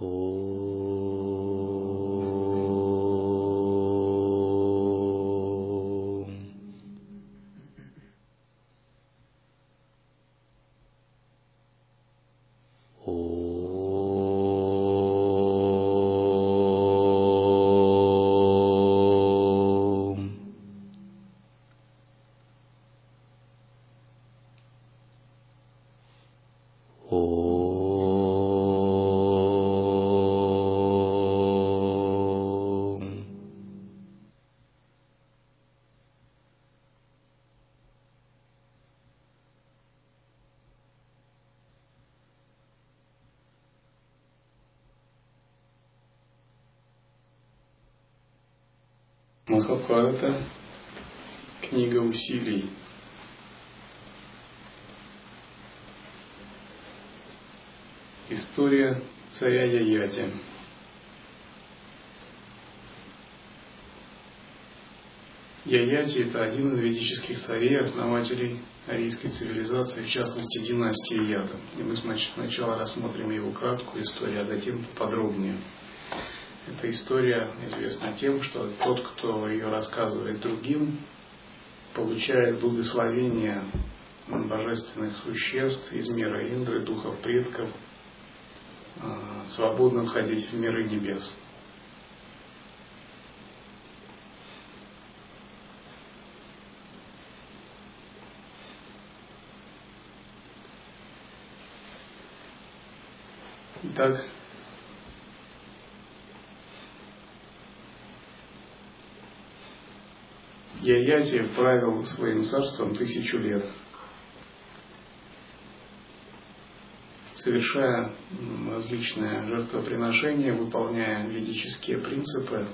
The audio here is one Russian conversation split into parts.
哦。Махабхарата, книга усилий. История царя Яяти. Яяти – это один из ведических царей, основателей арийской цивилизации, в частности династии Яда. И мы сначала рассмотрим его краткую историю, а затем подробнее. Эта история известна тем, что тот, кто ее рассказывает другим, получает благословение божественных существ из мира Индры, духов предков, а, свободно входить в миры небес. Итак, Яяти правил своим царством тысячу лет, совершая различные жертвоприношения, выполняя ведические принципы,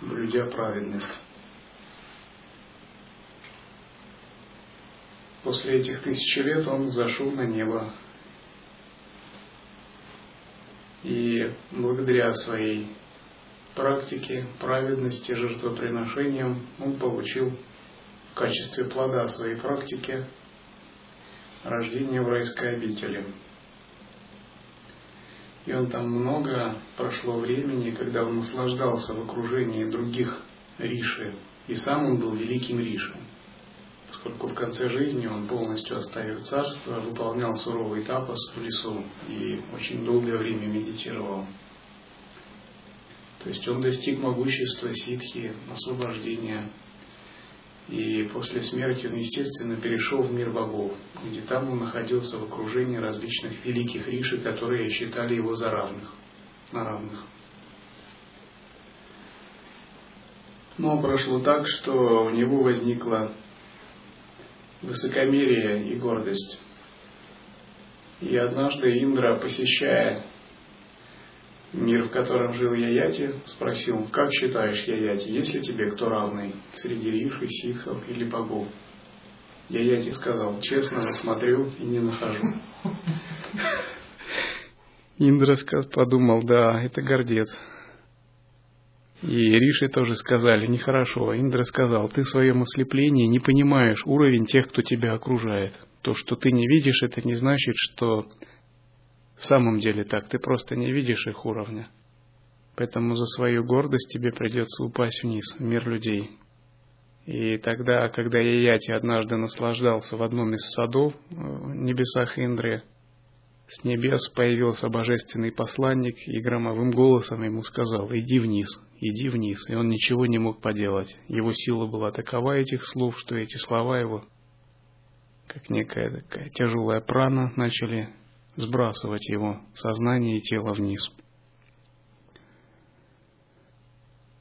блюдя праведность. После этих тысячи лет он зашел на небо и благодаря своей практики праведности, жертвоприношением он получил в качестве плода своей практики рождение в райской обители. И он там много прошло времени, когда он наслаждался в окружении других риши, и сам он был великим ришем, поскольку в конце жизни он полностью оставив царство, выполнял суровый тапос в лесу и очень долгое время медитировал. То есть он достиг могущества ситхи, освобождения. И после смерти он, естественно, перешел в мир богов, где там он находился в окружении различных великих риши, которые считали его за равных, на равных. Но прошло так, что у него возникло высокомерие и гордость. И однажды Индра, посещая Мир, в котором жил Яяти, спросил, как считаешь, Яяти, есть ли тебе кто равный среди риши, ситхов или богов? Яяти сказал, честно, смотрю и не нахожу. Индра подумал, да, это гордец. И Риши тоже сказали, нехорошо. Индра сказал, ты в своем ослеплении не понимаешь уровень тех, кто тебя окружает. То, что ты не видишь, это не значит, что в самом деле так, ты просто не видишь их уровня. Поэтому за свою гордость тебе придется упасть вниз, в мир людей. И тогда, когда Яяти однажды наслаждался в одном из садов э, в небесах Индры, с небес появился божественный посланник и громовым голосом ему сказал, иди вниз, иди вниз. И он ничего не мог поделать. Его сила была такова этих слов, что эти слова его, как некая такая тяжелая прана, начали сбрасывать его сознание и тело вниз.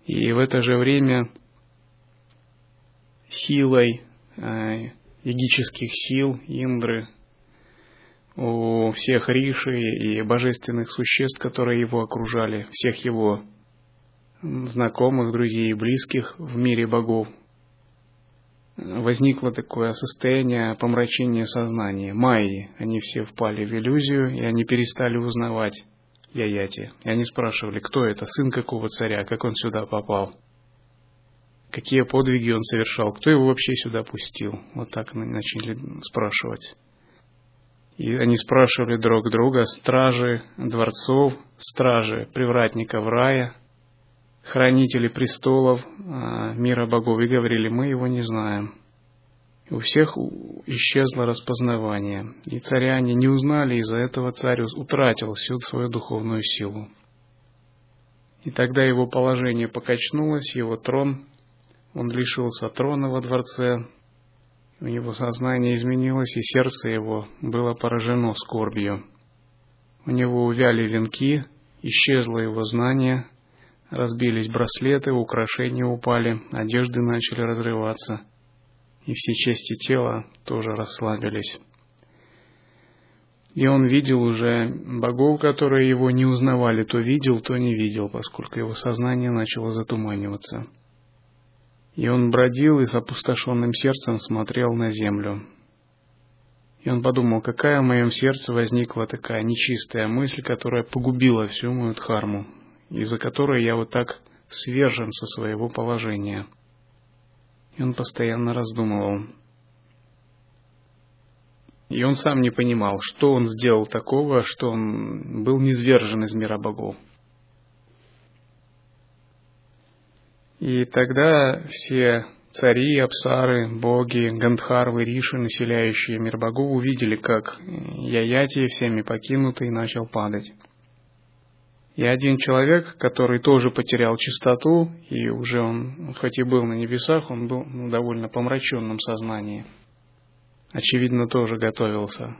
И в это же время силой э, егических сил Индры у всех риши и божественных существ, которые его окружали, всех его знакомых, друзей и близких в мире богов, возникло такое состояние помрачения сознания. Майи, они все впали в иллюзию, и они перестали узнавать Яяти. И они спрашивали, кто это, сын какого царя, как он сюда попал, какие подвиги он совершал, кто его вообще сюда пустил. Вот так начали спрашивать. И они спрашивали друг друга, стражи дворцов, стражи привратников рая, хранители престолов а, мира богов, и говорили, мы его не знаем. У всех исчезло распознавание, и царяне не узнали, из-за этого царь утратил всю свою духовную силу. И тогда его положение покачнулось, его трон, он лишился трона во дворце, у него сознание изменилось, и сердце его было поражено скорбью. У него увяли венки, исчезло его знание, разбились браслеты, украшения упали, одежды начали разрываться, и все части тела тоже расслабились. И он видел уже богов, которые его не узнавали, то видел, то не видел, поскольку его сознание начало затуманиваться. И он бродил и с опустошенным сердцем смотрел на землю. И он подумал, какая в моем сердце возникла такая нечистая мысль, которая погубила всю мою дхарму, из-за которой я вот так свержен со своего положения. И он постоянно раздумывал. И он сам не понимал, что он сделал такого, что он был низвержен из мира богов. И тогда все цари, апсары, боги, гандхарвы, риши, населяющие мир богов, увидели, как Яяти, всеми покинутый, начал падать. И один человек, который тоже потерял чистоту, и уже он, хоть и был на небесах, он был в довольно помраченном сознании. Очевидно, тоже готовился.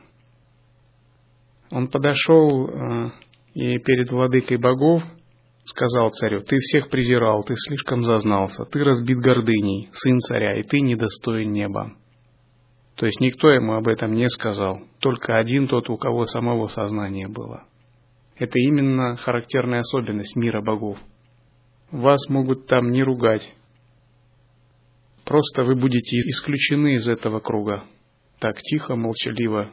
Он подошел э, и перед владыкой богов сказал царю, ты всех презирал, ты слишком зазнался, ты разбит гордыней, сын царя, и ты недостоин неба. То есть никто ему об этом не сказал, только один тот, у кого самого сознания было. Это именно характерная особенность мира богов. Вас могут там не ругать. Просто вы будете исключены из этого круга. Так тихо, молчаливо.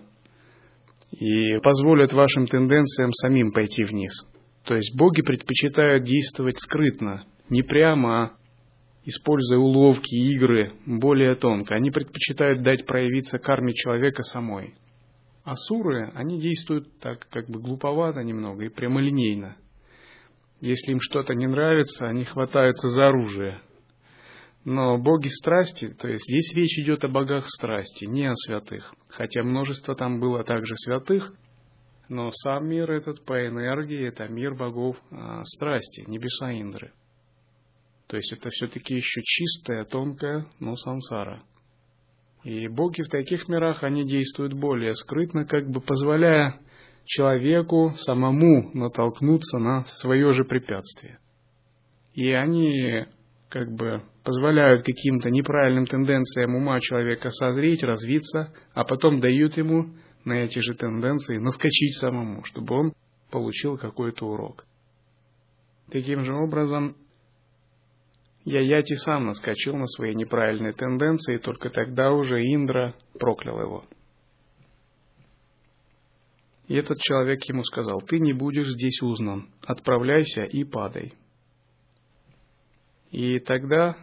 И позволят вашим тенденциям самим пойти вниз. То есть боги предпочитают действовать скрытно, не прямо, а используя уловки, игры более тонко. Они предпочитают дать проявиться карме человека самой. Асуры, они действуют так как бы глуповато немного и прямолинейно. Если им что-то не нравится, они хватаются за оружие. Но боги страсти, то есть здесь речь идет о богах страсти, не о святых. Хотя множество там было также святых, но сам мир этот по энергии, это мир богов а, страсти, небеса Индры. То есть это все-таки еще чистая, тонкая, но сансара. И боги в таких мирах, они действуют более скрытно, как бы позволяя человеку самому натолкнуться на свое же препятствие. И они как бы позволяют каким-то неправильным тенденциям ума человека созреть, развиться, а потом дают ему на эти же тенденции, наскочить самому, чтобы он получил какой-то урок. Таким же образом, я Яти сам наскочил на свои неправильные тенденции, и только тогда уже Индра проклял его. И этот человек ему сказал, ты не будешь здесь узнан, отправляйся и падай. И тогда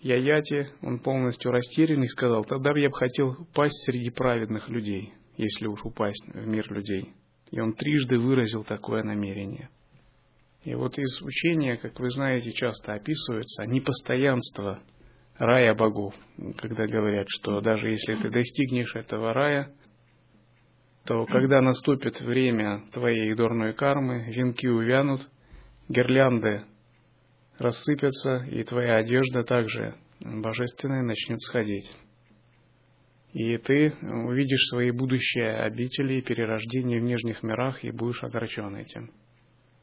Яяти, он полностью растерян и сказал, тогда я бы хотел пасть среди праведных людей если уж упасть в мир людей. И он трижды выразил такое намерение. И вот из учения, как вы знаете, часто описывается непостоянство рая богов, когда говорят, что даже если ты достигнешь этого рая, то когда наступит время твоей дурной кармы, венки увянут, гирлянды рассыпятся, и твоя одежда также божественная начнет сходить и ты увидишь свои будущие обители и перерождения в нижних мирах и будешь огорчен этим.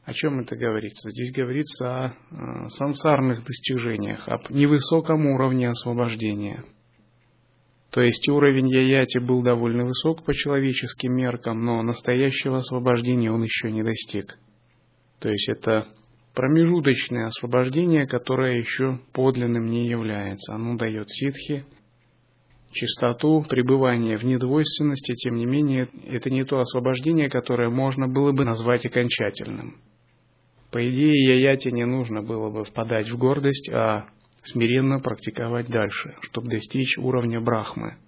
О чем это говорится? Здесь говорится о э, сансарных достижениях, об невысоком уровне освобождения. То есть уровень Яяти был довольно высок по человеческим меркам, но настоящего освобождения он еще не достиг. То есть это промежуточное освобождение, которое еще подлинным не является. Оно дает ситхи, чистоту, пребывание в недвойственности, тем не менее, это не то освобождение, которое можно было бы назвать окончательным. По идее, Яяте не нужно было бы впадать в гордость, а смиренно практиковать дальше, чтобы достичь уровня Брахмы.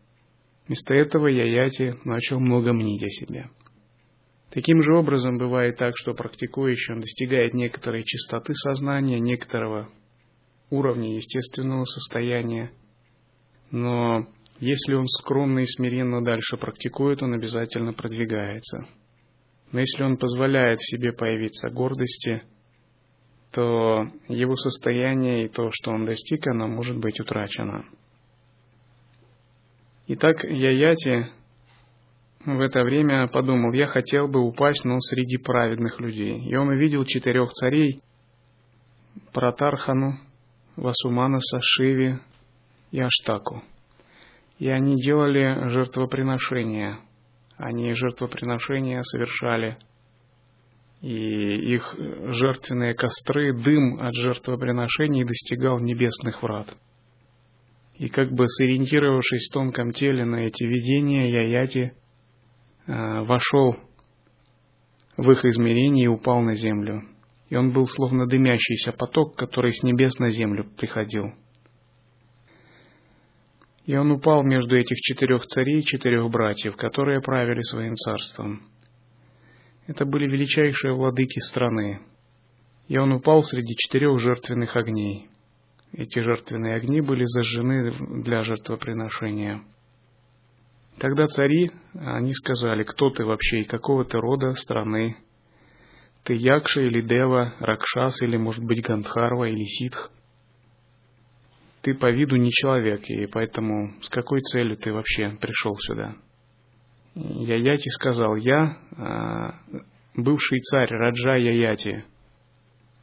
Вместо этого Яяти начал много мнить о себе. Таким же образом бывает так, что практикующий он достигает некоторой чистоты сознания, некоторого уровня естественного состояния, но если он скромно и смиренно дальше практикует, он обязательно продвигается. Но если он позволяет себе появиться гордости, то его состояние и то, что он достиг, оно может быть утрачено. Итак, Яяти в это время подумал, я хотел бы упасть, но среди праведных людей. И он увидел четырех царей, Пратархану, Васуманаса, Шиви и Аштаку. И они делали жертвоприношения. Они жертвоприношения совершали. И их жертвенные костры, дым от жертвоприношений достигал небесных врат. И как бы сориентировавшись в тонком теле на эти видения, Яяти э, вошел в их измерение и упал на землю. И он был словно дымящийся поток, который с небес на землю приходил. И он упал между этих четырех царей четырех братьев, которые правили своим царством. Это были величайшие владыки страны. И он упал среди четырех жертвенных огней. Эти жертвенные огни были зажжены для жертвоприношения. Тогда цари, они сказали, кто ты вообще и какого ты рода, страны. Ты Якша или Дева, Ракшас или, может быть, Гандхарва или Ситх – ты по виду не человек, и поэтому с какой целью ты вообще пришел сюда? Яяти сказал, я а, бывший царь Раджа Яяти,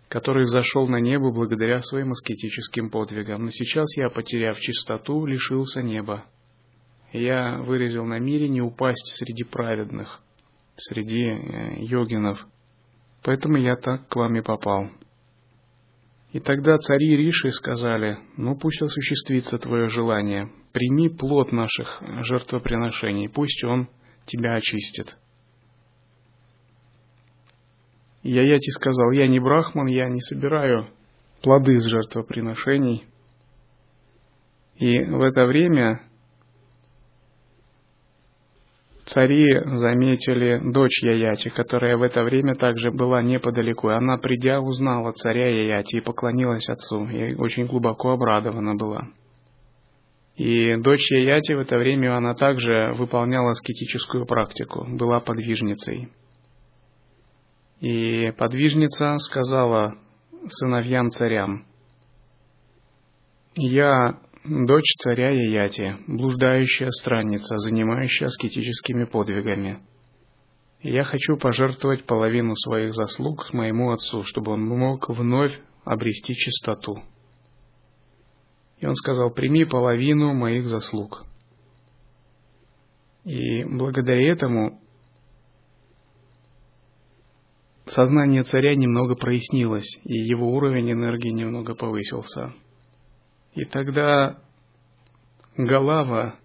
который взошел на небо благодаря своим аскетическим подвигам, но сейчас я, потеряв чистоту, лишился неба. Я выразил намерение упасть среди праведных, среди э, йогинов, поэтому я так к вам и попал. И тогда цари Риши сказали, ну пусть осуществится твое желание, прими плод наших жертвоприношений, пусть он тебя очистит. Яяти сказал, я не брахман, я не собираю плоды из жертвоприношений. И в это время Цари заметили дочь Яяти, которая в это время также была неподалеку. Она, придя, узнала царя Яяти и поклонилась отцу, и очень глубоко обрадована была. И дочь Яяти в это время она также выполняла аскетическую практику, была подвижницей. И подвижница сказала сыновьям царям, «Я дочь царя Яяти, блуждающая странница, занимающая аскетическими подвигами. Я хочу пожертвовать половину своих заслуг моему отцу, чтобы он мог вновь обрести чистоту. И он сказал, прими половину моих заслуг. И благодаря этому сознание царя немного прояснилось, и его уровень энергии немного повысился. И тогда Галава,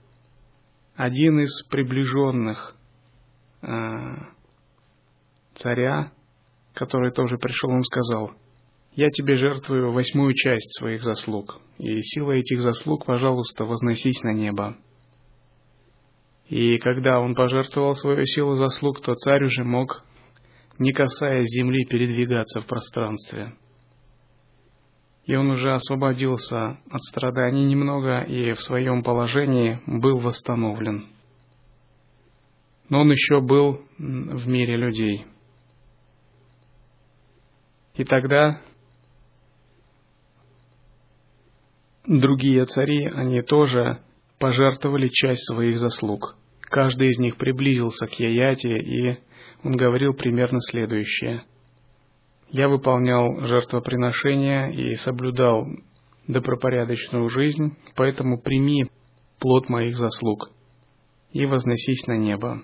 один из приближенных э, царя, который тоже пришел, он сказал, «Я тебе жертвую восьмую часть своих заслуг, и силой этих заслуг, пожалуйста, возносись на небо». И когда он пожертвовал свою силу заслуг, то царь уже мог, не касаясь земли, передвигаться в пространстве – и он уже освободился от страданий немного и в своем положении был восстановлен. Но он еще был в мире людей. И тогда другие цари, они тоже пожертвовали часть своих заслуг. Каждый из них приблизился к Яяте, и он говорил примерно следующее – я выполнял жертвоприношения и соблюдал добропорядочную жизнь, поэтому прими плод моих заслуг и возносись на небо.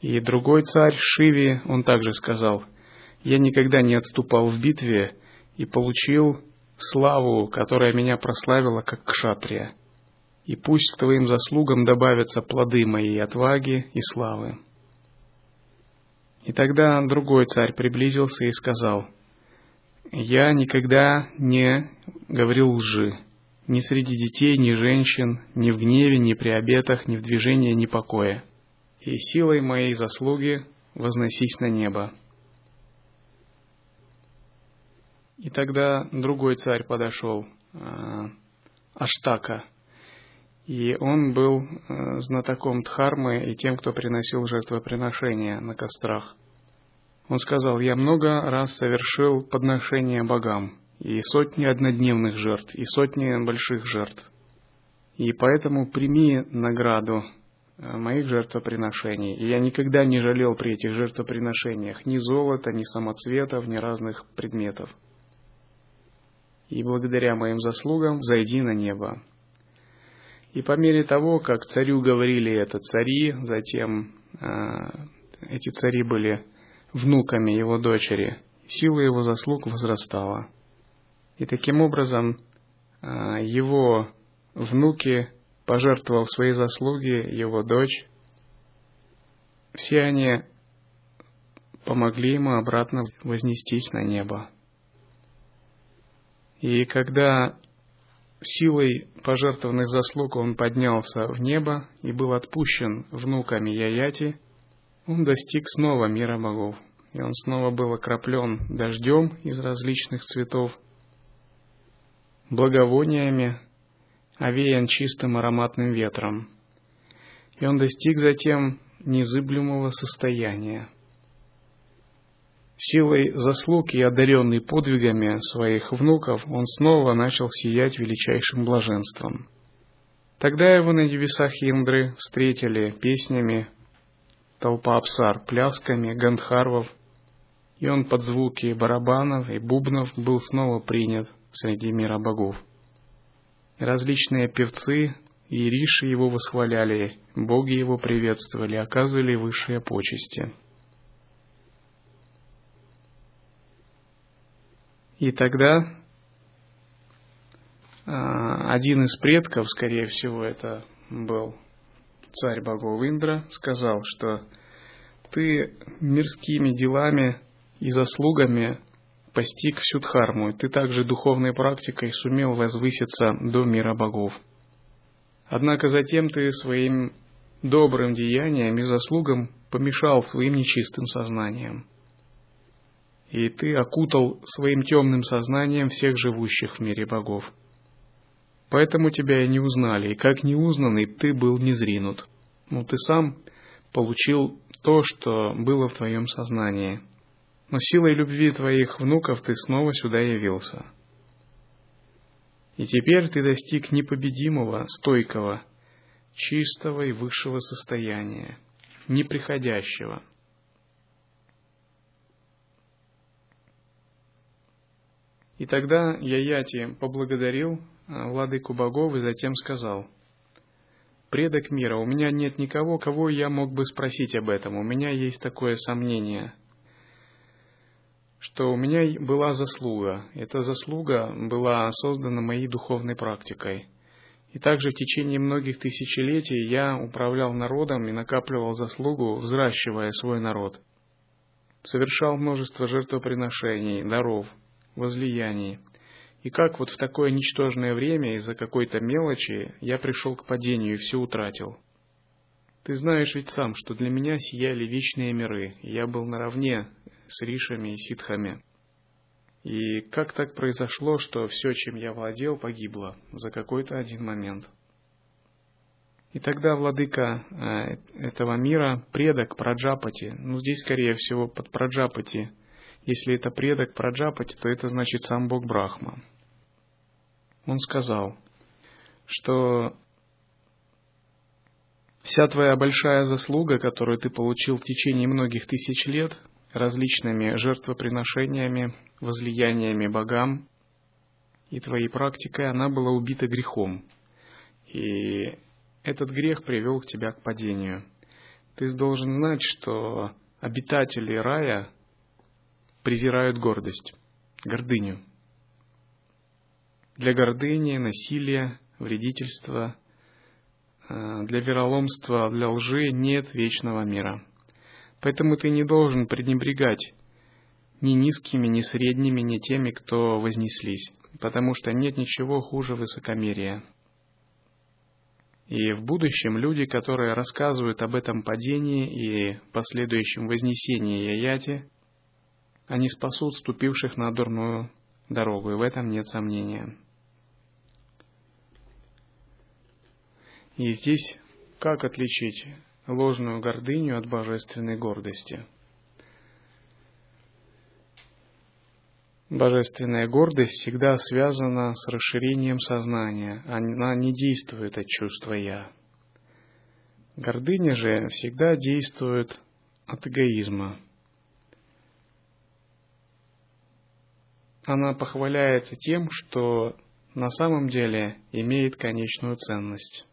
И другой царь, Шиви, он также сказал, «Я никогда не отступал в битве и получил славу, которая меня прославила как кшатрия. И пусть к твоим заслугам добавятся плоды моей отваги и славы». И тогда другой царь приблизился и сказал, «Я никогда не говорил лжи, ни среди детей, ни женщин, ни в гневе, ни при обетах, ни в движении, ни покое. И силой моей заслуги возносись на небо. И тогда другой царь подошел, а, Аштака, и он был а, знатоком Дхармы и тем, кто приносил жертвоприношения на кострах. Он сказал, я много раз совершил подношения богам, и сотни однодневных жертв, и сотни больших жертв. И поэтому прими награду э, моих жертвоприношений. И я никогда не жалел при этих жертвоприношениях ни золота, ни самоцветов, ни разных предметов. И благодаря моим заслугам зайди на небо. И по мере того, как царю говорили это цари, затем э, эти цари были внуками его дочери, сила его заслуг возрастала. И таким образом а, его внуки, пожертвовав свои заслуги, его дочь, все они помогли ему обратно вознестись на небо. И когда силой пожертвованных заслуг он поднялся в небо и был отпущен внуками Яяти, он достиг снова мира богов. И он снова был окроплен дождем из различных цветов – благовониями, овеян чистым ароматным ветром. И он достиг затем незыблемого состояния. Силой заслуг и одаренный подвигами своих внуков, он снова начал сиять величайшим блаженством. Тогда его на небесах Индры встретили песнями толпа абсар, плясками, гандхарвов, и он под звуки барабанов и бубнов был снова принят среди мира богов. Различные певцы и риши его восхваляли, боги его приветствовали, оказывали высшие почести. И тогда а, один из предков, скорее всего, это был царь богов Индра, сказал, что ты мирскими делами и заслугами постиг всю дхарму, ты также духовной практикой сумел возвыситься до мира богов. Однако затем ты своим добрым деянием и заслугам помешал своим нечистым сознанием. И ты окутал своим темным сознанием всех живущих в мире богов. Поэтому тебя и не узнали, и как неузнанный ты был незринут. Но ты сам получил то, что было в твоем сознании – но силой любви твоих внуков ты снова сюда явился. И теперь ты достиг непобедимого, стойкого, чистого и высшего состояния, неприходящего. И тогда Яяти поблагодарил а, владыку богов и затем сказал, «Предок мира, у меня нет никого, кого я мог бы спросить об этом. У меня есть такое сомнение что у меня была заслуга. Эта заслуга была создана моей духовной практикой. И также в течение многих тысячелетий я управлял народом и накапливал заслугу, взращивая свой народ. Совершал множество жертвоприношений, даров, возлияний. И как вот в такое ничтожное время из-за какой-то мелочи я пришел к падению и все утратил. Ты знаешь ведь сам, что для меня сияли вечные миры, и я был наравне с ришами и ситхами. И как так произошло, что все, чем я владел, погибло за какой-то один момент? И тогда владыка э, этого мира, предок Праджапати, ну здесь, скорее всего, под Праджапати, если это предок Праджапати, то это значит сам Бог Брахма. Он сказал, что вся твоя большая заслуга, которую ты получил в течение многих тысяч лет, различными жертвоприношениями, возлияниями богам, и твоей практикой она была убита грехом. И этот грех привел тебя к падению. Ты должен знать, что обитатели рая презирают гордость, гордыню. Для гордыни, насилия, вредительства, э, для вероломства, для лжи нет вечного мира. Поэтому ты не должен пренебрегать ни низкими, ни средними, ни теми, кто вознеслись. потому что нет ничего хуже высокомерия. И в будущем люди, которые рассказывают об этом падении и последующем вознесении Яяти, они спасут ступивших на дурную дорогу, и в этом нет сомнения. И здесь как отличить ложную гордыню от божественной гордости? Божественная гордость всегда связана с расширением сознания, она не действует от чувства «я». Гордыня же всегда действует от эгоизма. Она похваляется тем, что на самом деле имеет конечную ценность.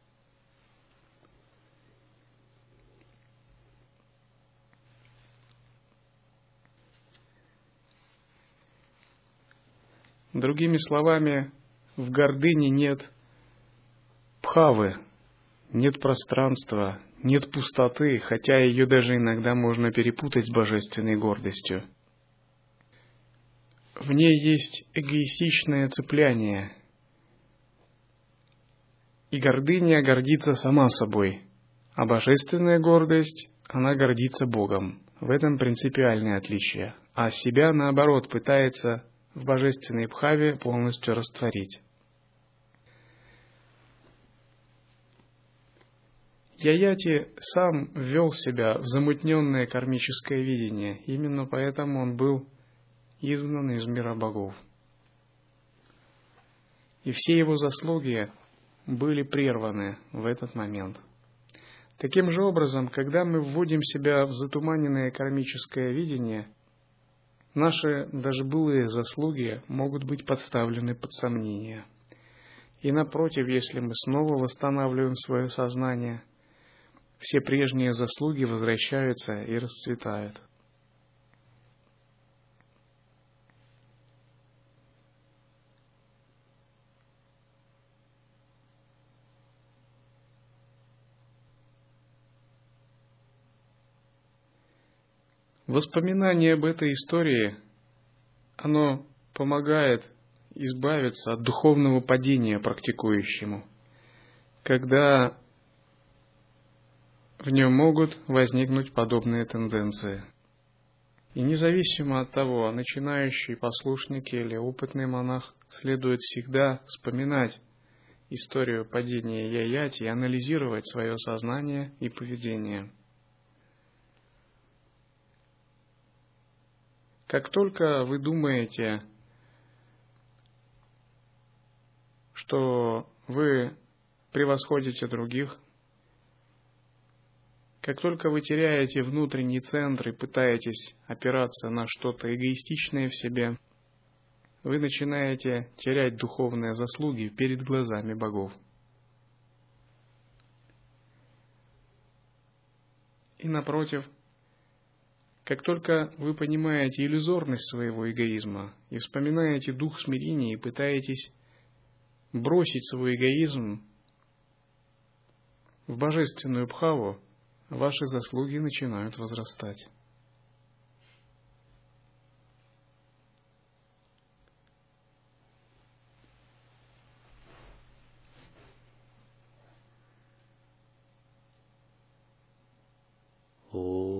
Другими словами, в гордыне нет пхавы, нет пространства, нет пустоты, хотя ее даже иногда можно перепутать с божественной гордостью. В ней есть эгоистичное цепляние. И гордыня гордится сама собой, а божественная гордость, она гордится Богом. В этом принципиальное отличие. А себя, наоборот, пытается в божественной бхаве полностью растворить. Яяти сам ввел себя в замутненное кармическое видение, именно поэтому он был изгнан из мира богов. И все его заслуги были прерваны в этот момент. Таким же образом, когда мы вводим себя в затуманенное кармическое видение – Наши даже былые заслуги могут быть подставлены под сомнение. И напротив, если мы снова восстанавливаем свое сознание, все прежние заслуги возвращаются и расцветают. Воспоминание об этой истории, оно помогает избавиться от духовного падения практикующему, когда в нем могут возникнуть подобные тенденции. И независимо от того, начинающий послушник или опытный монах, следует всегда вспоминать историю падения Яяти и анализировать свое сознание и поведение – Как только вы думаете, что вы превосходите других, как только вы теряете внутренний центр и пытаетесь опираться на что-то эгоистичное в себе, вы начинаете терять духовные заслуги перед глазами богов. И напротив, как только вы понимаете иллюзорность своего эгоизма и вспоминаете дух смирения и пытаетесь бросить свой эгоизм в божественную бхаву, ваши заслуги начинают возрастать. Oh.